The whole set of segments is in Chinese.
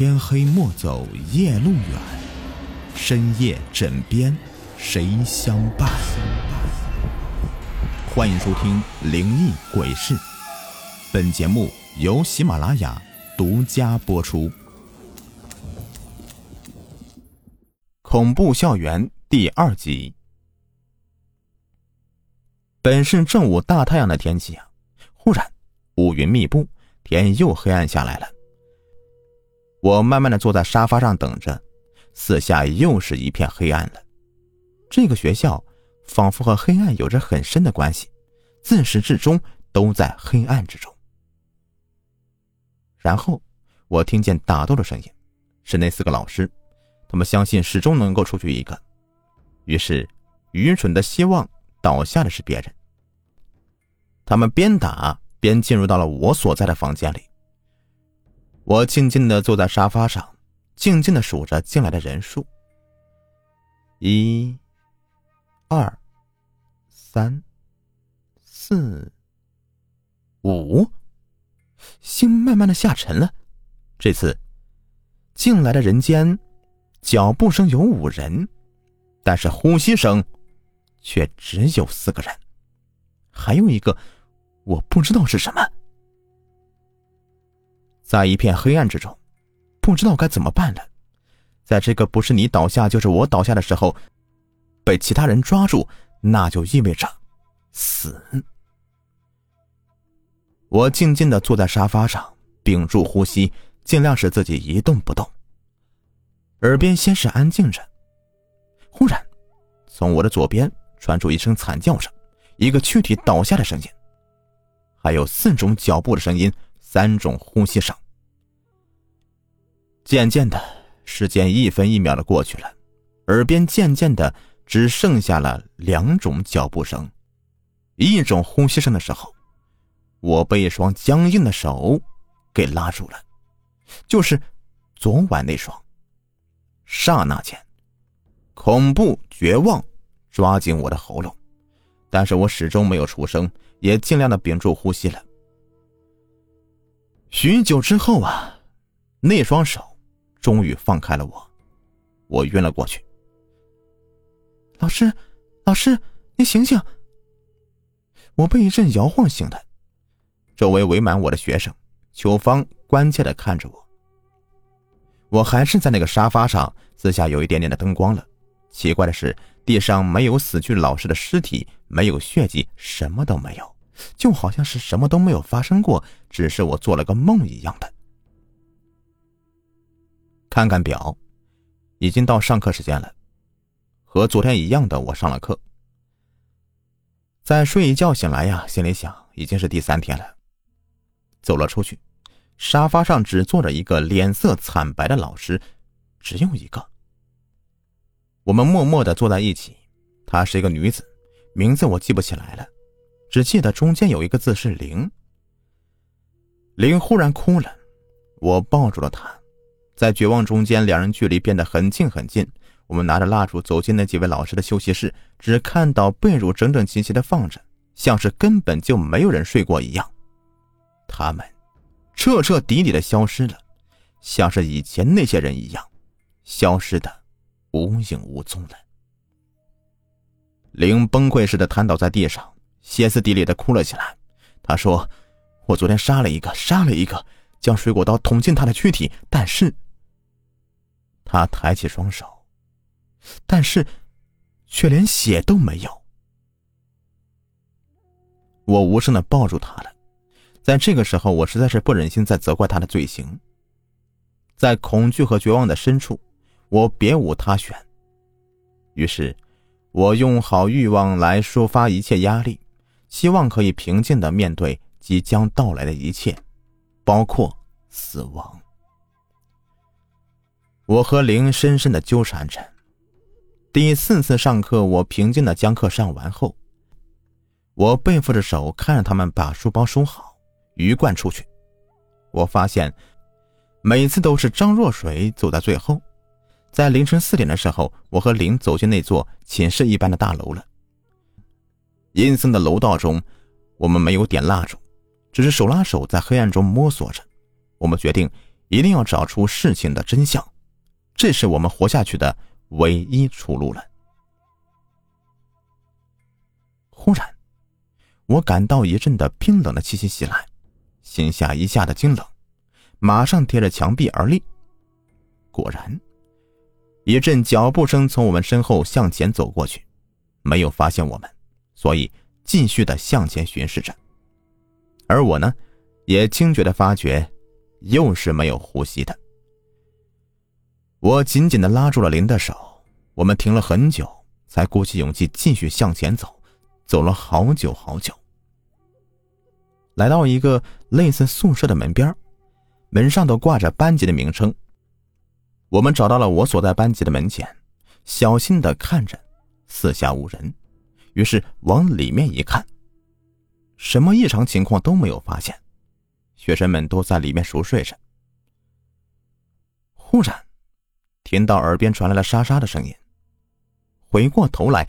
天黑莫走夜路远，深夜枕边谁相伴？欢迎收听《灵异鬼事》，本节目由喜马拉雅独家播出。恐怖校园第二集。本是正午大太阳的天气啊，忽然乌云密布，天又黑暗下来了。我慢慢的坐在沙发上等着，四下又是一片黑暗了。这个学校仿佛和黑暗有着很深的关系，自始至终都在黑暗之中。然后我听见打斗的声音，是那四个老师，他们相信始终能够出去一个，于是愚蠢的希望倒下的是别人。他们边打边进入到了我所在的房间里。我静静的坐在沙发上，静静的数着进来的人数。一、二、三、四、五，心慢慢的下沉了。这次进来的人间，脚步声有五人，但是呼吸声却只有四个人，还有一个我不知道是什么。在一片黑暗之中，不知道该怎么办了。在这个不是你倒下就是我倒下的时候，被其他人抓住，那就意味着死。我静静的坐在沙发上，屏住呼吸，尽量使自己一动不动。耳边先是安静着，忽然，从我的左边传出一声惨叫声，一个躯体倒下的声音，还有四种脚步的声音。三种呼吸声。渐渐的，时间一分一秒的过去了，耳边渐渐的只剩下了两种脚步声，一种呼吸声的时候，我被一双僵硬的手给拉住了，就是昨晚那双。刹那间，恐怖绝望抓紧我的喉咙，但是我始终没有出声，也尽量的屏住呼吸了。许久之后啊，那双手终于放开了我，我晕了过去。老师，老师，你醒醒！我被一阵摇晃醒的，周围围满我的学生，秋芳关切的看着我。我还是在那个沙发上，四下有一点点的灯光了。奇怪的是，地上没有死去老师的尸体，没有血迹，什么都没有。就好像是什么都没有发生过，只是我做了个梦一样的。看看表，已经到上课时间了。和昨天一样的，我上了课。再睡一觉醒来呀，心里想已经是第三天了。走了出去，沙发上只坐着一个脸色惨白的老师，只有一个。我们默默的坐在一起。她是一个女子，名字我记不起来了。只记得中间有一个字是“零”。零忽然哭了，我抱住了他，在绝望中间，两人距离变得很近很近。我们拿着蜡烛走进那几位老师的休息室，只看到被褥整整齐齐的放着，像是根本就没有人睡过一样。他们彻彻底底的消失了，像是以前那些人一样，消失的无影无踪了。零崩溃似的瘫倒在地上。歇斯底里的哭了起来。他说：“我昨天杀了一个，杀了一个，将水果刀捅进他的躯体。但是，他抬起双手，但是，却连血都没有。”我无声的抱住他了。在这个时候，我实在是不忍心再责怪他的罪行。在恐惧和绝望的深处，我别无他选。于是，我用好欲望来抒发一切压力。希望可以平静的面对即将到来的一切，包括死亡。我和灵深深的纠缠着。第四次上课，我平静的将课上完后，我背负着手看着他们把书包收好，鱼贯出去。我发现，每次都是张若水走在最后。在凌晨四点的时候，我和灵走进那座寝室一般的大楼了。阴森的楼道中，我们没有点蜡烛，只是手拉手在黑暗中摸索着。我们决定一定要找出事情的真相，这是我们活下去的唯一出路了。忽然，我感到一阵的冰冷的气息袭来，心下一下的惊冷，马上贴着墙壁而立。果然，一阵脚步声从我们身后向前走过去，没有发现我们，所以继续的向前巡视着。而我呢，也惊觉的发觉。又是没有呼吸的。我紧紧的拉住了林的手，我们停了很久，才鼓起勇气继续向前走，走了好久好久。来到一个类似宿舍的门边，门上都挂着班级的名称。我们找到了我所在班级的门前，小心的看着，四下无人，于是往里面一看，什么异常情况都没有发现。学生们都在里面熟睡着。忽然，听到耳边传来了沙沙的声音。回过头来，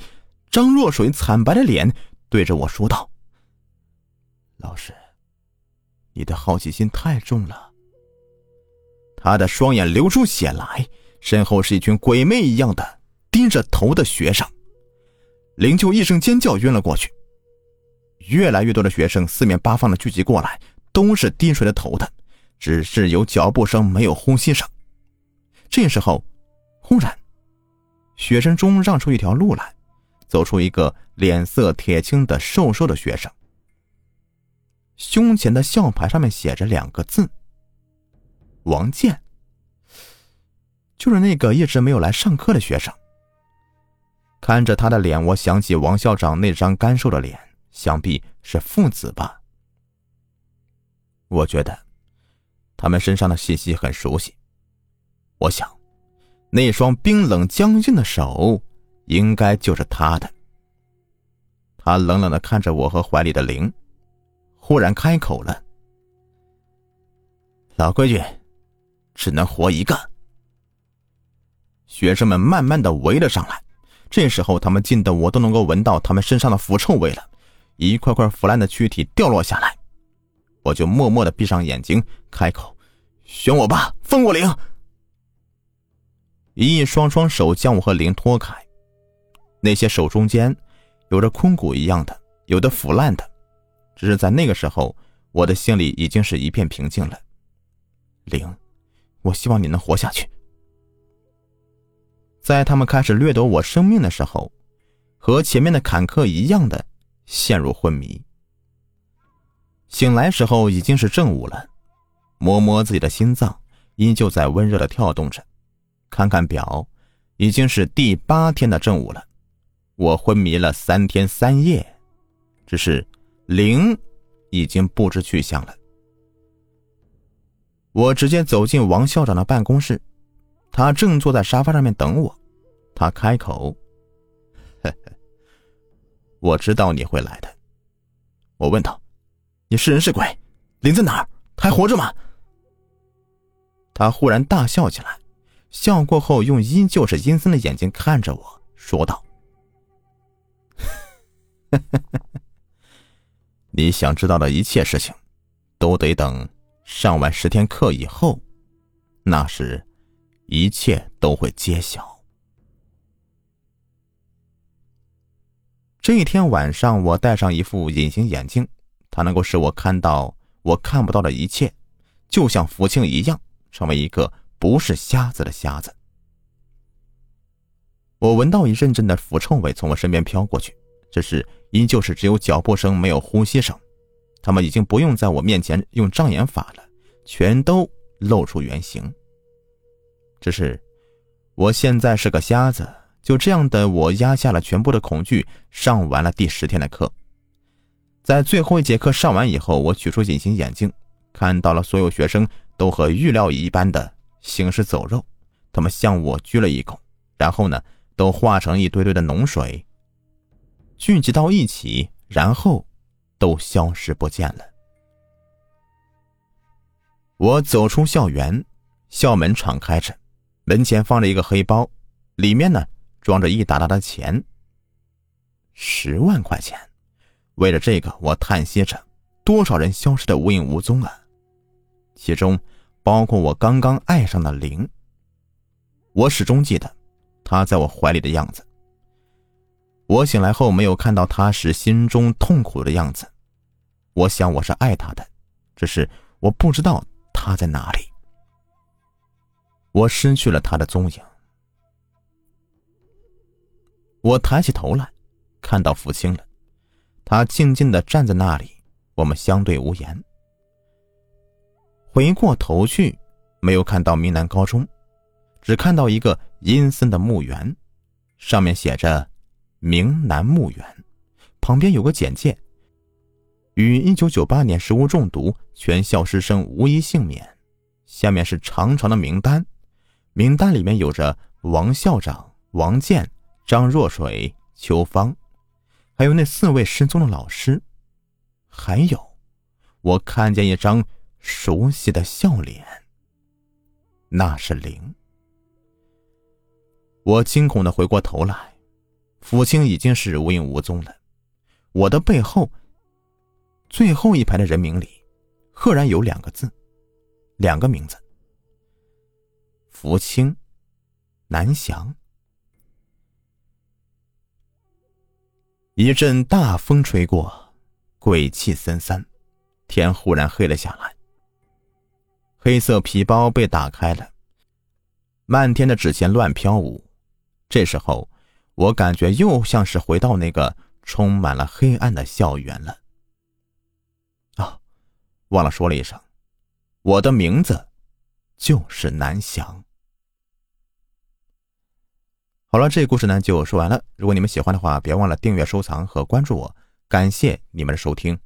张若水惨白的脸对着我说道：“老师，你的好奇心太重了。”他的双眼流出血来，身后是一群鬼魅一样的低着头的学生。灵柩一声尖叫，晕了过去。越来越多的学生四面八方的聚集过来。都是低垂着头的，只是有脚步声，没有呼吸声。这时候，忽然，学生中让出一条路来，走出一个脸色铁青的瘦瘦的学生。胸前的校牌上面写着两个字：“王健。”就是那个一直没有来上课的学生。看着他的脸，我想起王校长那张干瘦的脸，想必是父子吧。我觉得，他们身上的气息很熟悉。我想，那双冰冷僵硬的手，应该就是他的。他冷冷的看着我和怀里的灵，忽然开口了：“老规矩，只能活一个。”学生们慢慢的围了上来，这时候他们近的我都能够闻到他们身上的腐臭味了，一块块腐烂的躯体掉落下来。我就默默的闭上眼睛，开口：“选我吧，封我灵。”一双双手将我和灵拖开，那些手中间有着空骨一样的，有的腐烂的，只是在那个时候，我的心里已经是一片平静了。灵，我希望你能活下去。在他们开始掠夺我生命的时候，和前面的坎坷一样的陷入昏迷。醒来时候已经是正午了，摸摸自己的心脏，依旧在温热的跳动着。看看表，已经是第八天的正午了。我昏迷了三天三夜，只是灵已经不知去向了。我直接走进王校长的办公室，他正坐在沙发上面等我。他开口：“呵呵，我知道你会来的。”我问道。你是人是鬼？林在哪儿？还活着吗？他忽然大笑起来，笑过后用依旧是阴森的眼睛看着我说道：“ 你想知道的一切事情，都得等上完十天课以后，那时一切都会揭晓。”这一天晚上，我戴上一副隐形眼镜。它能够使我看到我看不到的一切，就像福清一样，成为一个不是瞎子的瞎子。我闻到一阵阵的腐臭味从我身边飘过去，只是依旧是只有脚步声，没有呼吸声。他们已经不用在我面前用障眼法了，全都露出原形。只是我现在是个瞎子，就这样的我压下了全部的恐惧，上完了第十天的课。在最后一节课上完以后，我取出隐形眼镜，看到了所有学生都和预料一般的行尸走肉，他们向我鞠了一躬，然后呢，都化成一堆堆的脓水，聚集到一起，然后都消失不见了。我走出校园，校门敞开着，门前放着一个黑包，里面呢装着一沓沓的钱，十万块钱。为了这个，我叹息着，多少人消失的无影无踪啊！其中包括我刚刚爱上的灵。我始终记得他在我怀里的样子。我醒来后没有看到他时心中痛苦的样子，我想我是爱他的，只是我不知道他在哪里。我失去了他的踪影。我抬起头来，看到福清了，他静静的站在那里，我们相对无言。回过头去，没有看到明南高中，只看到一个阴森的墓园，上面写着。明南墓园旁边有个简介：于一九九八年食物中毒，全校师生无一幸免。下面是长长的名单，名单里面有着王校长、王健、张若水、秋芳，还有那四位失踪的老师。还有，我看见一张熟悉的笑脸，那是林。我惊恐的回过头来。福清已经是无影无踪了。我的背后，最后一排的人名里，赫然有两个字，两个名字：福清、南翔。一阵大风吹过，鬼气森森，天忽然黑了下来。黑色皮包被打开了，漫天的纸钱乱飘舞。这时候。我感觉又像是回到那个充满了黑暗的校园了。啊，忘了说了一声，我的名字就是南翔。好了，这故事呢就说完了。如果你们喜欢的话，别忘了订阅、收藏和关注我。感谢你们的收听。